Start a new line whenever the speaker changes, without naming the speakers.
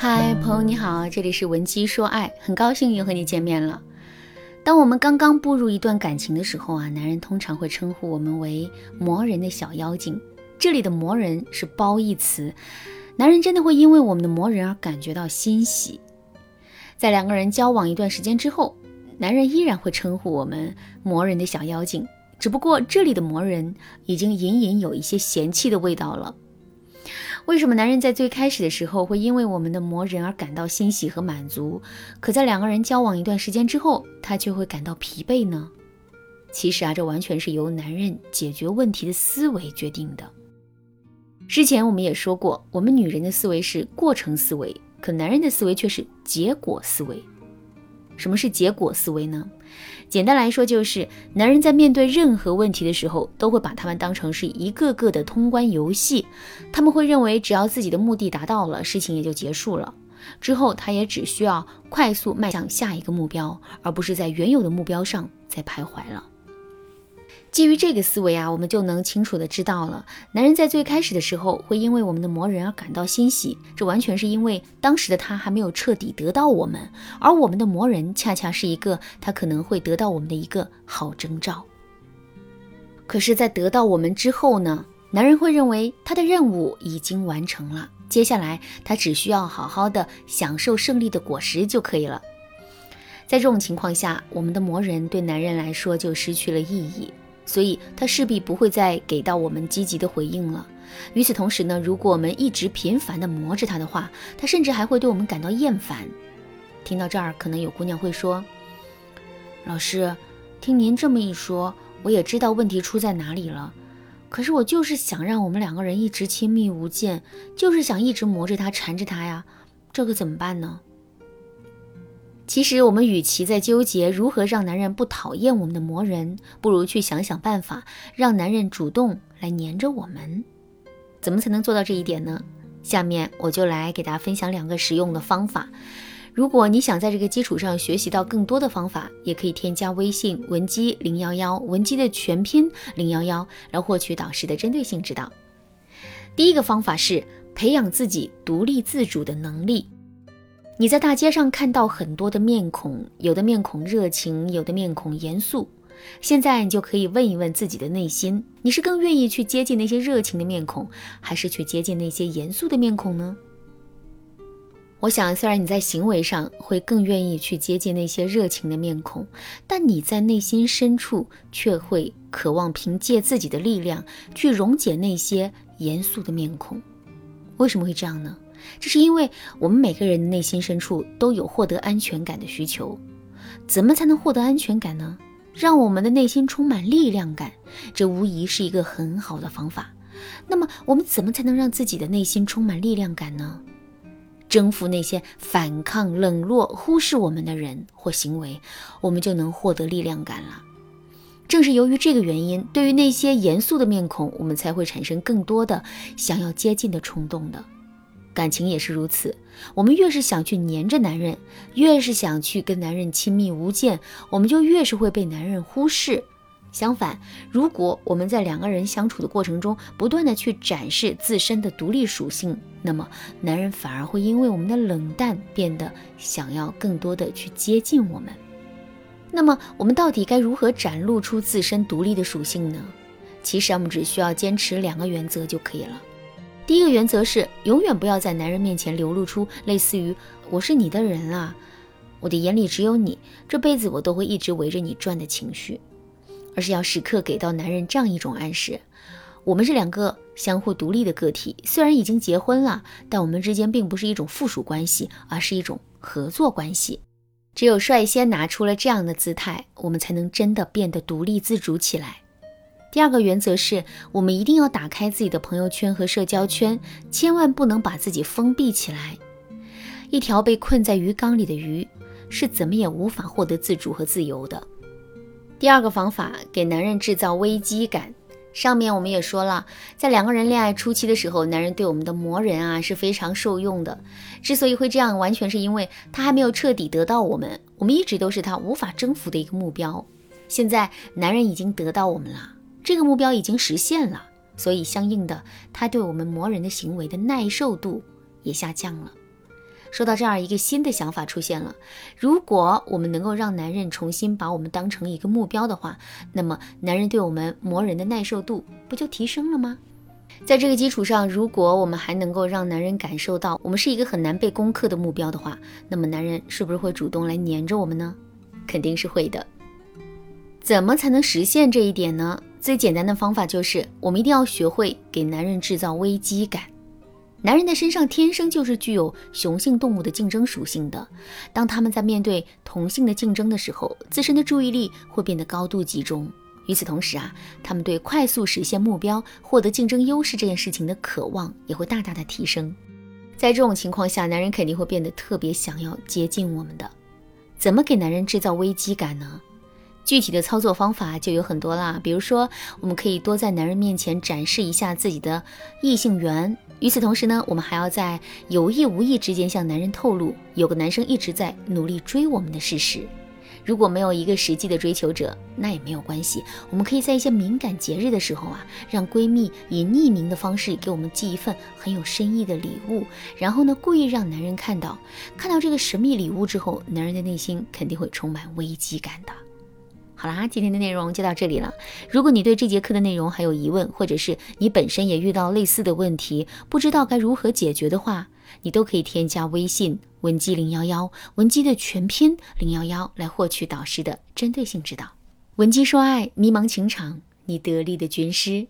嗨，朋友你好，这里是文姬说爱，很高兴又和你见面了。当我们刚刚步入一段感情的时候啊，男人通常会称呼我们为磨人的小妖精。这里的磨人是褒义词，男人真的会因为我们的磨人而感觉到欣喜。在两个人交往一段时间之后，男人依然会称呼我们磨人的小妖精，只不过这里的磨人已经隐隐有一些嫌弃的味道了。为什么男人在最开始的时候会因为我们的磨人而感到欣喜和满足，可在两个人交往一段时间之后，他却会感到疲惫呢？其实啊，这完全是由男人解决问题的思维决定的。之前我们也说过，我们女人的思维是过程思维，可男人的思维却是结果思维。什么是结果思维呢？简单来说，就是男人在面对任何问题的时候，都会把他们当成是一个个的通关游戏。他们会认为，只要自己的目的达到了，事情也就结束了。之后，他也只需要快速迈向下一个目标，而不是在原有的目标上再徘徊了。基于这个思维啊，我们就能清楚的知道了，男人在最开始的时候会因为我们的磨人而感到欣喜，这完全是因为当时的他还没有彻底得到我们，而我们的磨人恰恰是一个他可能会得到我们的一个好征兆。可是，在得到我们之后呢，男人会认为他的任务已经完成了，接下来他只需要好好的享受胜利的果实就可以了。在这种情况下，我们的磨人对男人来说就失去了意义。所以，他势必不会再给到我们积极的回应了。与此同时呢，如果我们一直频繁地磨着他的话，他甚至还会对我们感到厌烦。听到这儿，可能有姑娘会说：“老师，听您这么一说，我也知道问题出在哪里了。可是我就是想让我们两个人一直亲密无间，就是想一直磨着他、缠着他呀，这可怎么办呢？”其实，我们与其在纠结如何让男人不讨厌我们的磨人，不如去想想办法，让男人主动来黏着我们。怎么才能做到这一点呢？下面我就来给大家分享两个实用的方法。如果你想在这个基础上学习到更多的方法，也可以添加微信文姬零幺幺，文姬的全拼零幺幺，来获取导师的针对性指导。第一个方法是培养自己独立自主的能力。你在大街上看到很多的面孔，有的面孔热情，有的面孔严肃。现在你就可以问一问自己的内心：你是更愿意去接近那些热情的面孔，还是去接近那些严肃的面孔呢？我想，虽然你在行为上会更愿意去接近那些热情的面孔，但你在内心深处却会渴望凭借自己的力量去溶解那些严肃的面孔。为什么会这样呢？这是因为我们每个人的内心深处都有获得安全感的需求。怎么才能获得安全感呢？让我们的内心充满力量感，这无疑是一个很好的方法。那么，我们怎么才能让自己的内心充满力量感呢？征服那些反抗、冷落、忽视我们的人或行为，我们就能获得力量感了。正是由于这个原因，对于那些严肃的面孔，我们才会产生更多的想要接近的冲动的。感情也是如此，我们越是想去黏着男人，越是想去跟男人亲密无间，我们就越是会被男人忽视。相反，如果我们在两个人相处的过程中，不断的去展示自身的独立属性，那么男人反而会因为我们的冷淡，变得想要更多的去接近我们。那么，我们到底该如何展露出自身独立的属性呢？其实，我们只需要坚持两个原则就可以了。第一个原则是，永远不要在男人面前流露出类似于“我是你的人啊，我的眼里只有你，这辈子我都会一直围着你转”的情绪，而是要时刻给到男人这样一种暗示：我们是两个相互独立的个体，虽然已经结婚了，但我们之间并不是一种附属关系，而是一种合作关系。只有率先拿出了这样的姿态，我们才能真的变得独立自主起来。第二个原则是我们一定要打开自己的朋友圈和社交圈，千万不能把自己封闭起来。一条被困在鱼缸里的鱼，是怎么也无法获得自主和自由的。第二个方法，给男人制造危机感。上面我们也说了，在两个人恋爱初期的时候，男人对我们的磨人啊是非常受用的。之所以会这样，完全是因为他还没有彻底得到我们，我们一直都是他无法征服的一个目标。现在男人已经得到我们了。这个目标已经实现了，所以相应的，他对我们磨人的行为的耐受度也下降了。说到这儿，一个新的想法出现了：如果我们能够让男人重新把我们当成一个目标的话，那么男人对我们磨人的耐受度不就提升了吗？在这个基础上，如果我们还能够让男人感受到我们是一个很难被攻克的目标的话，那么男人是不是会主动来黏着我们呢？肯定是会的。怎么才能实现这一点呢？最简单的方法就是，我们一定要学会给男人制造危机感。男人的身上天生就是具有雄性动物的竞争属性的，当他们在面对同性的竞争的时候，自身的注意力会变得高度集中。与此同时啊，他们对快速实现目标、获得竞争优势这件事情的渴望也会大大的提升。在这种情况下，男人肯定会变得特别想要接近我们的。怎么给男人制造危机感呢？具体的操作方法就有很多啦，比如说，我们可以多在男人面前展示一下自己的异性缘。与此同时呢，我们还要在有意无意之间向男人透露，有个男生一直在努力追我们的事实。如果没有一个实际的追求者，那也没有关系，我们可以在一些敏感节日的时候啊，让闺蜜以匿名的方式给我们寄一份很有深意的礼物，然后呢，故意让男人看到，看到这个神秘礼物之后，男人的内心肯定会充满危机感的。好啦，今天的内容就到这里了。如果你对这节课的内容还有疑问，或者是你本身也遇到类似的问题，不知道该如何解决的话，你都可以添加微信文姬零幺幺，文姬的全拼零幺幺，来获取导师的针对性指导。文姬说爱，迷茫情场，你得力的军师。